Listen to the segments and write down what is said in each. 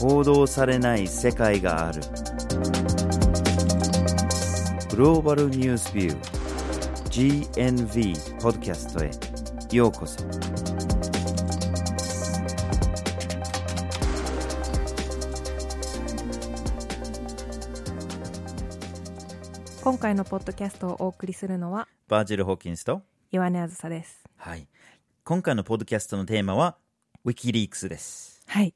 報道されない世界がある。グローバルニュースビュー GNV ポッドキャストへ。ようこそ。今回のポッドキャストをお送りするのはバージル・ホーキンスと岩根あずさです。はい。今回のポッドキャストのテーマはウィキリークスです。はい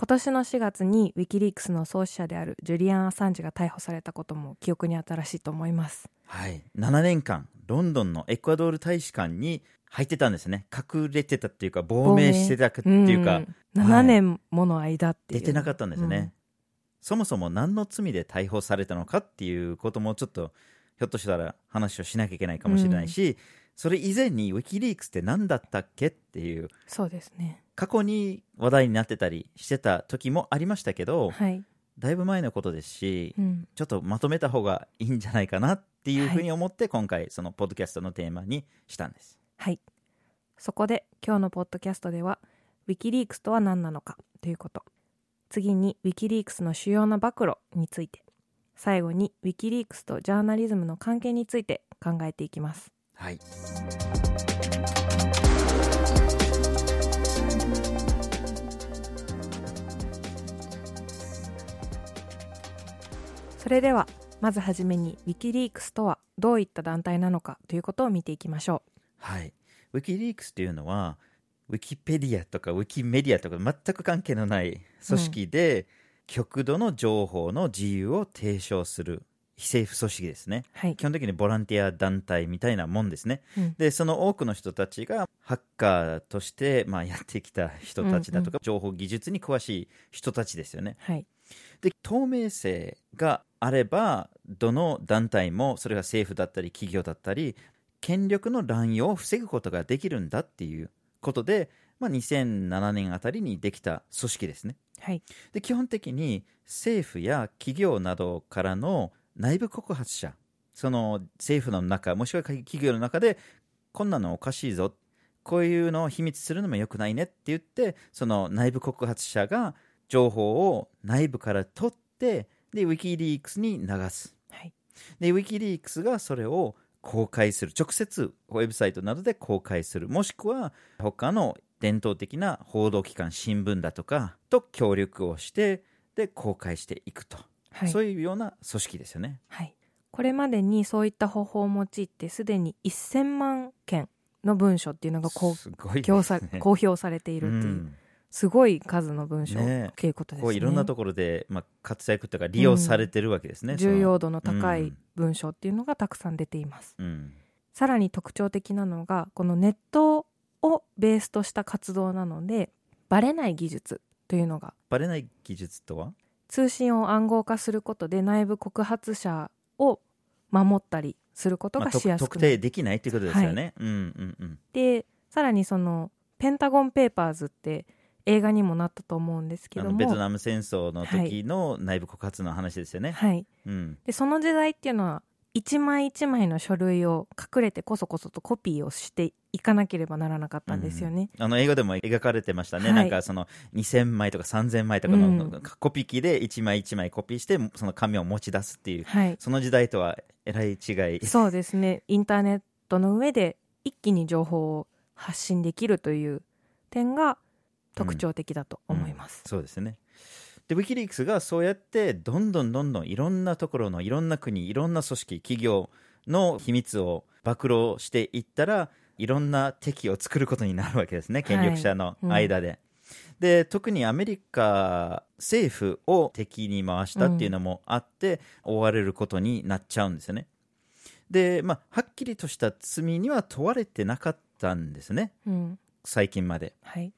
今年の4月にウィキリークスの創始者であるジュリアン・アサンジが逮捕されたことも記憶に新しいと思います。はい。7年間ロンドンのエクアドル大使館に入ってたんですね。隠れてたっていうか亡命してたっていうか、ん。7年もの間って出てなかったんですね、そもそも何の罪で逮捕されたのかっていうこともちょっとひょっとしたら話をしなきゃいけないかもしれないし、それ以前にウィキリークスって何だったっけっていう。そうですね過去に話題になってたりしてた時もありましたけど、はい、だいぶ前のことですし、うん、ちょっとまとめた方がいいんじゃないかなっていうふうに思って、今回そのポッドキャストのテーマにしたんです。はい。そこで今日のポッドキャストではウィキリークスとは何なのかということ。次にウィキリークスの主要な暴露について。最後にウィキリークスとジャーナリズムの関係について考えていきます。はい。れではまずはじめにウィキリークスとはどういった団体なのかということを見ていきましょはい。ウィキリークスっていうのは、ウィキペディアとかウィキメディアとか全く関係のない組織で、極度の情報の自由を提唱する非政府組織ですね。うはい基本的にボランティア団体みたいなもんですね。うんで、その多くの人たちがハッカーとして、まあ、やってきた人たちだとか、情報技術に詳しい人たちですよね。はいで透明性があればどの団体もそれが政府だったり企業だったり権力の乱用を防ぐことができるんだっていうことで、まあ、2007年あたりにできた組織ですね。はい。で基本的に政府や企業などからの内部告発者その政府の中もしくは企業の中でこんなのおかしいぞこういうのを秘密するのもよくないねって言ってその内部告発者が情報を内部から取ってでウィキリークスに流す。はい。でウィキリークスがそれを公開する。直接ウェブサイトなどで公開する。もしくは他の伝統的な報道機関新聞だとかと協力をしてで公開していくと、はい。そういうような組織ですよね。はい、これまでにそういった方法を用いてすでに1000万件の文書っていうのが公ね。公表されているっていう、うんすごい数の文書ね。っていうことですね。こういろんなところで、まあ、活躍とか利用されてるわけですね、その。重要度の高いうん。文章っていうのがたくさん出ています、うん。さらに特徴的なのがこのネットをベースとした活動なのでバレない技術というのが。バレない技術とは？通信を暗号化することで内部告発者を守ったりすることまあ、がしやすく特なる、定できないっていうことですよね、うんうんうん。でさらにそのペンタゴン・ペーパーズって映画にもなったと思うんですけども。ベトナム戦争の時の内部告発の話ですよね、はい、うん、でその時代っていうのは一枚一枚の書類を隠れてこそこそとコピーをしていかなければならなかったんですよね。あの映画でも描かれてましたね、はい。なんかその2000枚とか3000枚とかうん。のコピー機で1枚1枚コピーしてその紙を持ち出すっていうはい、その時代とはえらい違い。そうですね。インターネットの上で一気に情報を発信できるという点が特徴的だと思います。そうですねでウィキリークスがそうやってどんどんどんどんいろんなところのいろんな国いろんな組織企業の秘密を暴露していったらいろんな敵を作ることになるわけですね権力者の間で。で特にアメリカ政府を敵に回したっていうのもあって、追われることになっちゃうんですよね。で、まあ、はっきりとした罪には問われてなかったんですねうん最近まで。はいで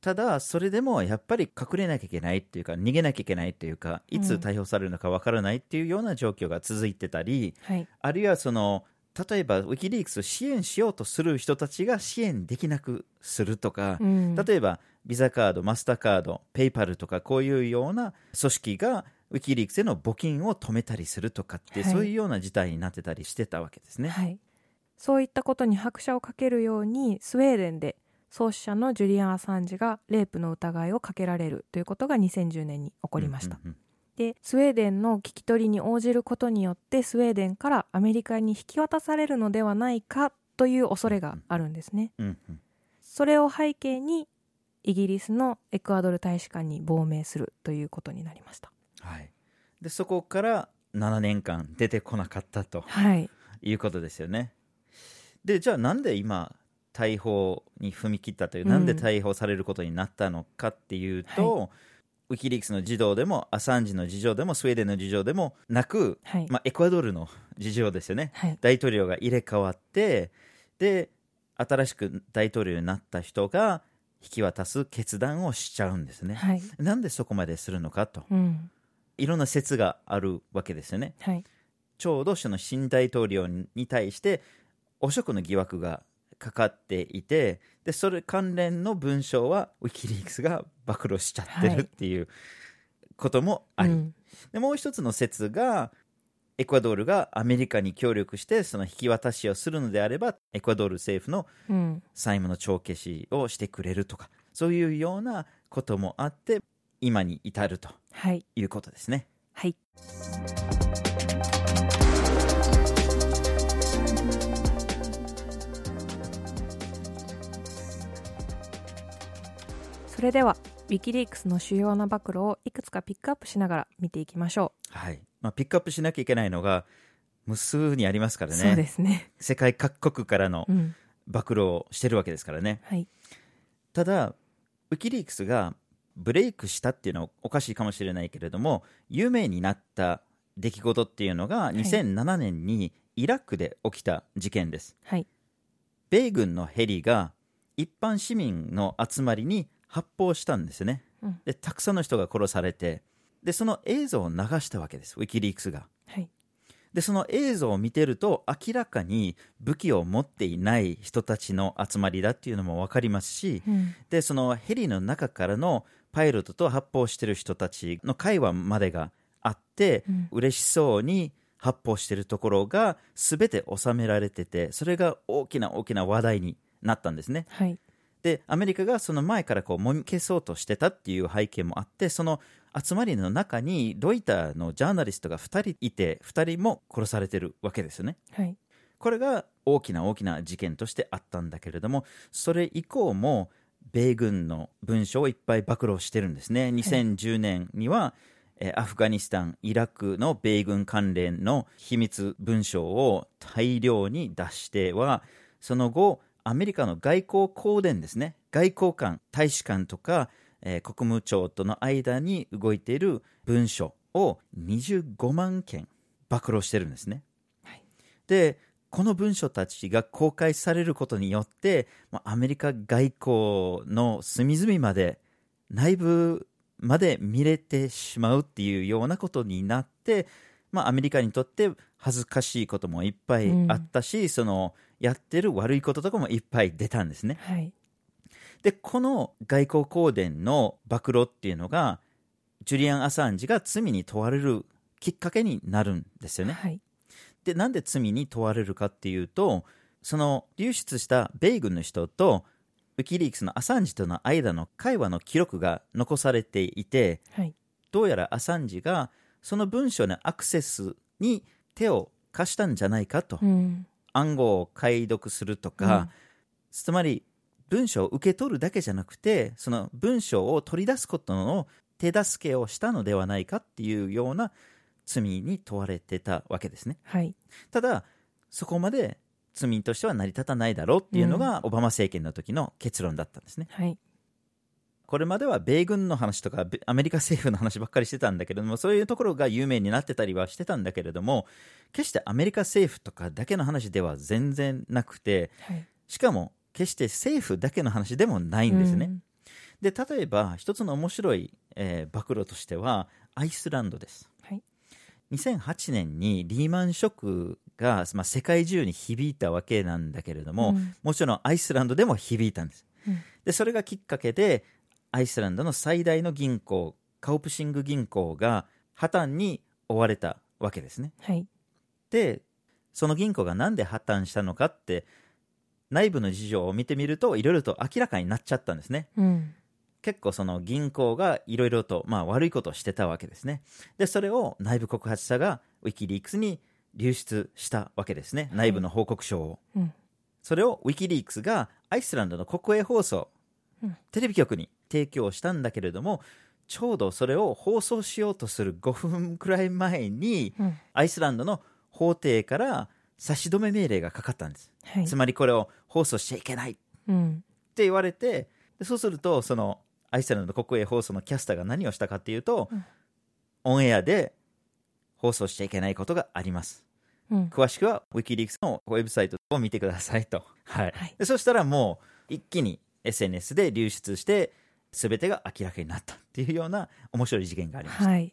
ただそれでもやっぱり隠れなきゃいけないっていうか逃げなきゃいけないっていうかいつ逮捕されるのかわからないっていうような状況が続いてたり、はい。あるいはその例えばウィキリークスを支援しようとする人たちが支援できなくするとか、うん。例えばビザカードマスターカードペイパルとかこういうような組織がウィキリークスへの募金を止めたりするとかって、はい。そういうような事態になってたりしてたわけですね。はい、そういったことに拍車をかけるようにスウェーデンで創始者のジュリアン・アサンジがレイプの疑いをかけられるということが2010年に起こりました、でスウェーデンの聞き取りに応じることによってスウェーデンからアメリカに引き渡されるのではないかという恐れがあるんですね。それを背景にイギリスのエクアドル大使館に亡命するということになりました。はい、でそこから7年間出てこなかったとはい。いうことですよね。でじゃあなんで今逮捕に踏み切ったという、うん。なんで逮捕されることになったのかっていうと、ウィキリークスの事情でもアサンジの事情でもスウェーデンの事情でもなく、はい、まあ、エクアドルの事情ですよね。はい。大統領が入れ替わってで新しく大統領になった人が引き渡す決断をしちゃうんですね。はい。なんでそこまでするのかと。うん。いろんな説があるわけですよね。はい。ちょうどその新大統領に対して汚職の疑惑がかかっていてでそれ関連の文章はウィキリークスが暴露しちゃってるっていうこともあり、うん。でもう一つの説がエクアドルがアメリカに協力してその引き渡しをするのであればエクアドル政府のうん。債務の帳消しをしてくれるとかそういうようなこともあって今に至るとはい。いうことですね。はいそれではウィキリークスの主要な暴露をいくつかピックアップしながら見ていきましょはい。まあ、ピックアップしなきゃいけないのが無数にありますかう、らそうでねすね。世界各国からのうん。暴露をしてるわけですからね。はい。ただウィキリークスがブレイクしたっていうのはおかしいかもしれないけれども有名になった出来事っていうのがい。2007年にイラクで起きた事件です、はい。米軍のヘリが一般市民の集まりに発砲したんですよね。うん。でたくさんの人が殺されてでその映像を流したわけですウィキリークスが。はい。でその映像を見てると明らかに武器を持っていない人たちの集まりだっていうのも分かりますしうん。でそのヘリの中からのパイロットと発砲してる人たちの会話までがあって、うん。嬉しそうに発砲してるところが全て収められててそれが大きな大きな話題になったんですね。はいでアメリカがその前からこうもみ消そうとしてたっていう背景もあってその集まりの中にロイターのジャーナリストが2人いて2人も殺されてるわけですよね。はい。これが大きな大きな事件としてあったんだけれどもそれ以降も米軍の文書をいっぱい暴露してるんですね。2010年には、えーアフガニスタンイラクの米軍関連の秘密文書を大量に出してはその後アメリカの外交公伝ですね。外交官大使館とか、えー国務庁との間に動いている文書を25万件暴露してるんですね。はい。でこの文書たちが公開されることによってまあアメリカ外交の隅々まで内部まで見れてしまうっていうようなことになって、まあ、アメリカにとって恥ずかしいこともいっぱいあったし、そのやってる悪いこととかもいっぱい出たんですね。はい。でこの外交公伝の暴露っていうのがジュリアン・アサンジが罪に問われるきっかけになるんですよね。はい。でなんで罪に問われるかっていうとその流出した米軍の人とウィキリークスのアサンジとの間の会話の記録が残されていてはい。どうやらアサンジがその文書のアクセスに手を貸したんじゃないかと、うん暗号を解読するとか、つまり文章を受け取るだけじゃなくてその文章を取り出すことの手助けをしたのではないかっていうような罪に問われてたわけですね。はい。ただそこまで罪としては成り立たないだろうっていうのが、オバマ政権の時の結論だったんですね。はいこれまでは米軍の話とかべアメリカ政府の話ばっかりしてたんだけれどもそういうところが有名になってたりはしてたんだけれども決してアメリカ政府とかだけの話では全然なくてはい。しかも決して政府だけの話でもないんですね、で例えば一つの面白い、えー暴露としてはアイスランドです。はい。2008年にリーマンショックが、まあ、世界中に響いたわけなんだけれども、うん。もちろんアイスランドでも響いたんです、うん。でそれがきっかけでアイスランドの最大の銀行カウプシング銀行が破綻に追われたわけですね。はい。でその銀行がなんで破綻したのかって内部の事情を見てみるといろいろと明らかになっちゃったんですね。うん。結構その銀行がいろいろとまあ悪いことをしてたわけですね。でそれを内部告発者がウィキリークスに流出したわけですね、い内部の報告書を。うん。それをウィキリークスがアイスランドの国営放送、うんテレビ局に提供したんだけれどもちょうどそれを放送しようとする5分くらい前にうん。アイスランドの法廷から差し止め命令がかかったんです、はい。つまりこれを放送しちゃいけない。ってうん言われてでそうするとそのアイスランドの国営放送のキャスターが何をしたかっていうと、うん。オンエアで放送しちゃいけないことがあります。うん。詳しくはウィキリークスのウェブサイトを見てくださいと、はい。はい。でそしたらもう一気に SNS で流出して全てが明らかになったっていうような面白い事件がありました、はい。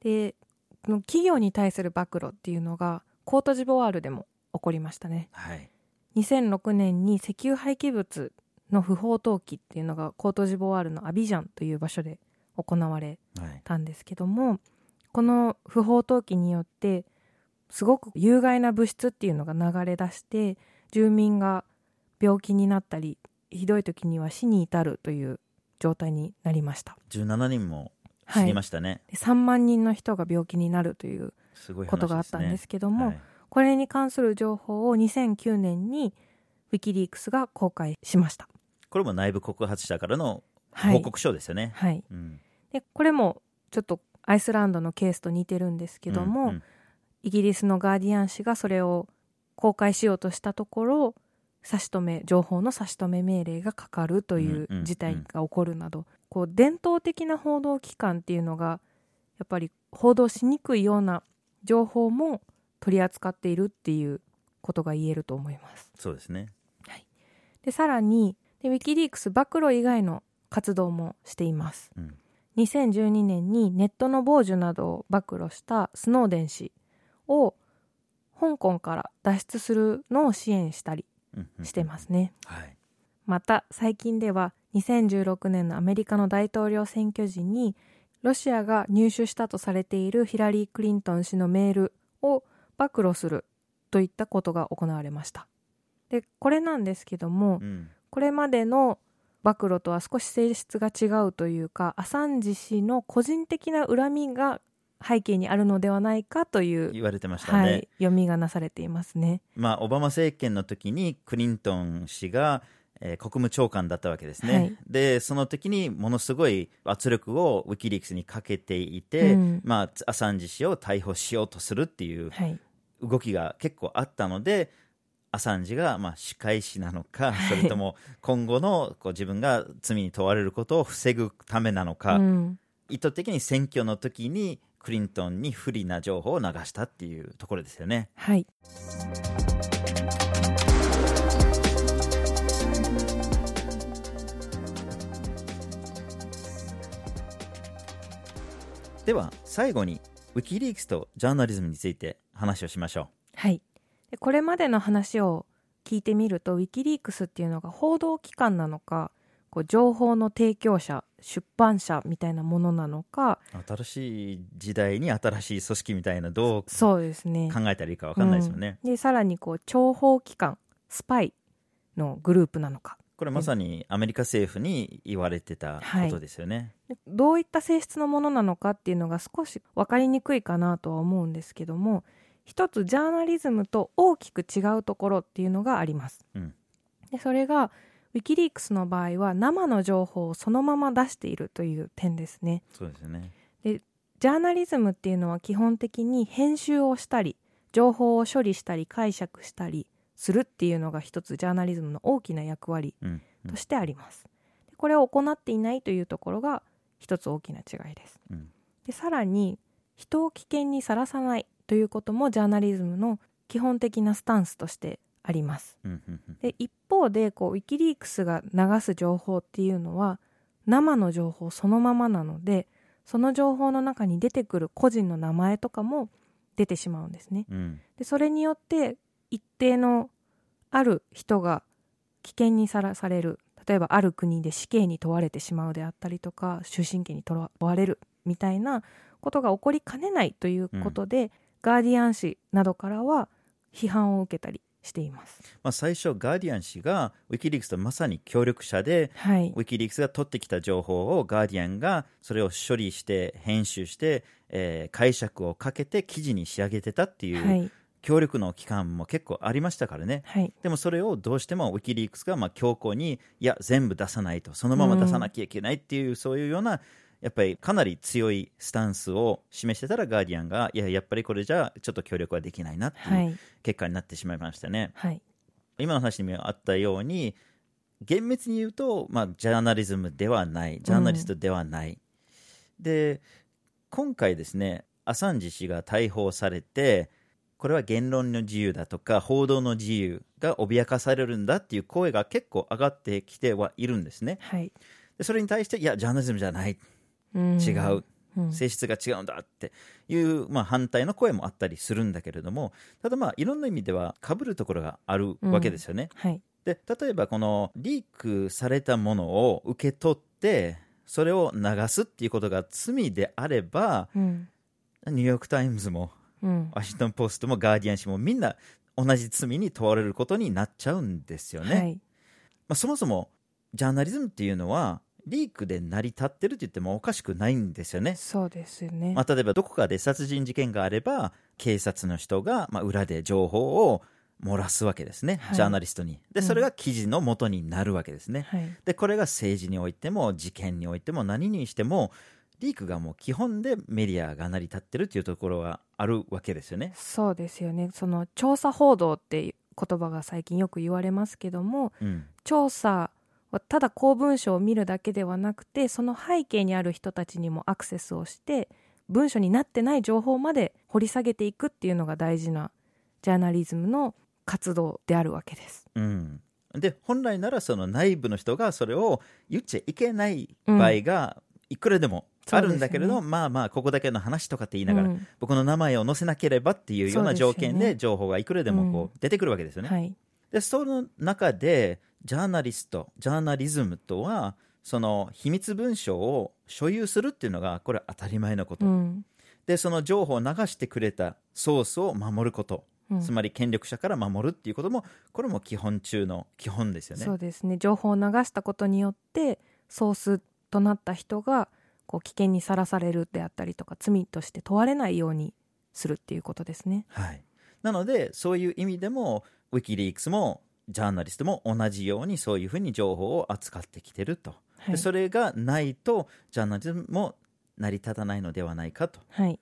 で企業に対する暴露っていうのがコートジボワールでも起こりましたね。はい。2006年に石油廃棄物の不法投棄っていうのがコートジボワールのアビジャンという場所で行われはい。たんですけどもこの不法投棄によってすごく有害な物質っていうのが流れ出して住民が病気になったりひどい時には死に至るという状態になりました、17人もはい。知りましたね、で3万人の人が病気になるということがあったんですけども、はい。これに関する情報を2009年にウィキリークスが公開しました。これも内部告発者からのはい。報告書ですよね、はい、うん。でこれもちょっとアイスランドのケースと似てるんですけども、うんうん。イギリスのガーディアン紙がそれを公開しようとしたところ差し止め情報の差し止め命令がかかるという事態が起こるなど、こう伝統的な報道機関っていうのがやっぱり報道しにくいような情報も取り扱っているっていうことが言えると思います。そうですねでさらにでウィキリークス暴露以外の活動もしています。うん2012年にネットの傍受などを暴露したスノーデン氏を香港から脱出するのを支援したりしてますね。はいまた最近では2016年のアメリカの大統領選挙時にロシアが入手したとされているヒラリー・クリントン氏のメールを暴露するといったことが行われました。でこれなんですけども、うんこれまでの暴露とは少し性質が違うというかアサンジ氏の個人的な恨みが背景にあるのではないかという、言われてましたね、はい、読みがなされていますね。まあ、オバマ政権の時にクリントン氏が、えー国務長官だったわけですね、はい。でその時にものすごい圧力をウィキリークスにかけていて、うん。まあ、アサンジ氏を逮捕しようとするっていうはい、動きが結構あったのでアサンジがまあ仕返しなのか、はい。それとも今後のこう自分が罪に問われることを防ぐためなのか、うん。意図的に選挙の時にクリントンに不利な情報を流したっていうところですよね。はい、では最後にウィキリークスとジャーナリズムについて話をしましょはい、でこれまでの話を聞いてみるとウィキリークスっていうのが報道機関なのかこう情報の提供者出版社みたいなものなのかう新しい時代に新しい組織みたいなどうそうですね。考えたらいいか分かんないですよね、うん。でさらにこう諜報機関スパイのグループなのか。これまさにアメリカ政府に言われてたことですよね、でどういった性質のものなのかっていうのが少し分かりにくいかなとは思うんですけども一つジャーナリズムと大きく違うところっていうのがあります。うん。でそれがウィキリークスの場合は生の情報をそのまま出しているという点ですね。そうですよねジャーナリズムっていうのは基本的に編集をしたり情報を処理したり解釈したりするっていうのが一つジャーナリズムの大きな役割うんうんとしてあります。でこれを行っていないというところが一つ大きな違いです。うんでさらに人を危険にさらさないということもジャーナリズムの基本的なスタンスとしてあります。うんうんうんで一方でこうウィキリークスが流す情報っていうのは生の情報そのままなのでその情報の中に出てくる個人の名前とかも出てしまうんですね。うんでそれによって一定のある人が危険にさらされる例えばある国で死刑に問われてしまうであったりとか終身刑に問われるみたいなことが起こりかねないということで、ガーディアン紙などからは批判を受けたりしています。まあ、最初ガーディアン氏がウィキリークスとまさに協力者ではいウ。ィキリークスが取ってきた情報をガーディアンがそれを処理して編集して、えー解釈をかけて記事に仕上げてたっていう、はい。協力の期間も結構ありましたからね。はい。でもそれをどうしてもウィキリークスがまあ強硬に、いや、全部出さないと、そのまま出さなきゃいけないっていう、そういうような、やっぱりかなり強いスタンスを示してたら、ガーディアンが、いや、やっぱりこれじゃちょっと協力はできないなってはいいう結果になってしまいましたね。はい。今の話にもあったように、厳密に言うと、まあ、ジャーナリズムではない、ジャーナリストではない。で、今回ですね、アサンジ氏が逮捕されて、これは言論の自由だとか、報道の自由が脅かされるんだっていう声が結構上がってきてはいるんですね。はい。でそれに対して、いや、ジャーナリズムじゃない、うん違う、うん性質が違うんだっていう、まあ、反対の声もあったりするんだけれども、ただまあ、いろんな意味では被るところがあるわけですよね。はい。で例えばこのリークされたものを受け取ってそれを流すっていうことが罪であればうん。ニューヨーク・タイムズもうん。ワシントン・ポストもガーディアン紙もみんな同じ罪に問われることになっちゃうんですよね、はい。まあ、そもそもジャーナリズムっていうのはリークで成り立ってるって言ってもおかしくないんですよねそうですよね。まあ、例えばどこかで殺人事件があれば警察の人がまあ裏で情報を漏らすわけですね、はいジャーナリストにでうんそれが記事の元になるわけですね、はい。でこれが政治においても事件においても何にしてもリークがもう基本でメディアが成り立ってるっていうところがあるわけですよね。そうですよね。その調査報道っていう言葉が最近よく言われますけども、うん、調査はただ公文書を見るだけではなくてその背景にある人たちにもアクセスをして文書になってない情報まで掘り下げていくっていうのが大事なジャーナリズムの活動であるわけです。うん、で本来ならその内部の人がそれを言っちゃいけない場合がいくらでもあるんだけれど、そうですまあまあここだけの話とかって言いながら、うん。僕の名前を載せなければっていうような条件で情報がいくらでもこう出てくるわけですよね。はい、でその中でジャーナリストジャーナリズムとはその秘密文書を所有するっていうのがこれは当たり前のこと、うん。でその情報を流してくれたソースを守ること、うん。つまり権力者から守るっていうこともこれも基本中の基本ですよね。そうですね。情報を流したことによってソースとなった人がこう危険にさらされるであったりとか罪として問われないようにするっていうことですね。はい、なのでそういう意味でもウィキリークスもジャーナリストも同じようにそういうふうに情報を扱ってきてると、はい。でそれがないとジャーナリズムも成り立たないのではないかと。はい。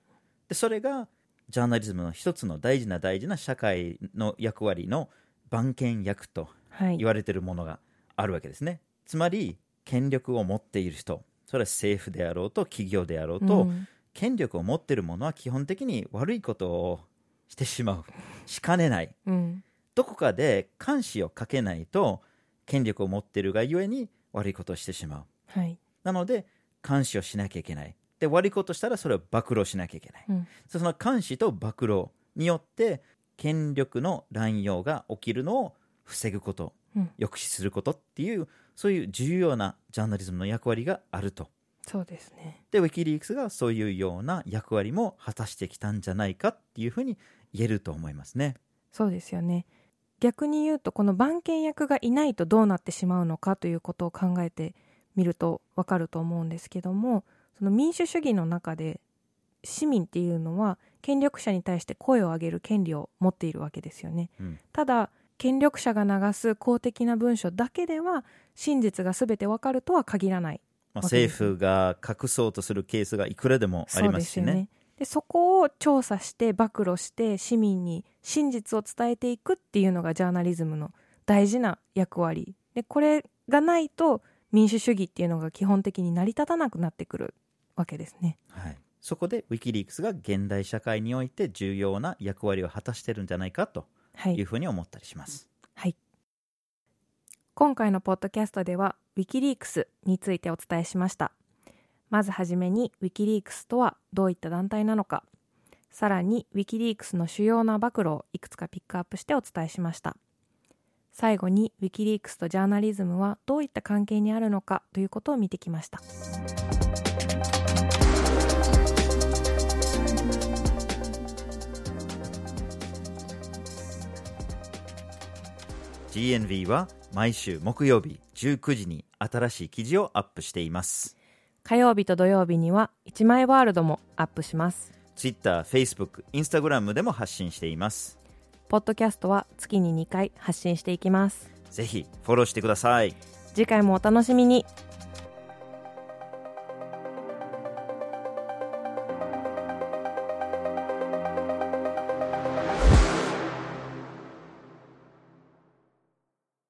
でそれがジャーナリズムの一つの大事な大事な社会の役割の番犬役とはい。言われているものがあるわけですね、つまり権力を持っている人。それは政府であろうと企業であろうと、うん。権力を持っている者は基本的に悪いことをしてしまう。しかねない。うんどこかで監視をかけないと権力を持っているがゆえに悪いことをしてしまう。はい。なので監視をしなきゃいけない。で悪いことしたらそれを暴露しなきゃいけない。うん。その監視と暴露によって権力の乱用が起きるのを防ぐことうん。抑止することっていうそういう重要なジャーナリズムの役割があると。そうですね。でウィキリークスがそういうような役割も果たしてきたんじゃないかっていうふうに言えると思いますねそうですよね逆に言うとこの番犬役がいないとどうなってしまうのかということを考えてみるとわかると思うんですけどもその民主主義の中で市民っていうのは権力者に対して声を上げる権利を持っているわけですよね、うん。ただ権力者が流す公的な文書だけでは真実が全てわかるとは限らない。まあ、政府が隠そうとするケースがいくらでもありますしねでそこを調査して暴露して市民に真実を伝えていくっていうのがジャーナリズムの大事な役割。でこれがないと民主主義っていうのが基本的に成り立たなくなってくるわけですね。はい、そこでウィキリークスが現代社会において重要な役割を果たしてるんじゃないかとはい。いうふうに思ったりします、はい。今回のポッドキャストではウィキリークスについてお伝えしましたまずはじめにウィキリークスとはどういった団体なのか。さらにウィキリークスの主要な暴露をいくつかピックアップしてお伝えしました。最後にウィキリークスとジャーナリズムはどういった関係にあるのかということを見てきました。GNV は毎週木曜日19時に新しい記事をアップしています。火曜日と土曜日には一枚ワールドもアップします。Twitter、Facebook、Instagram でも発信しています。ポッドキャストは月に2回発信していきます。ぜひフォローしてください。次回もお楽しみに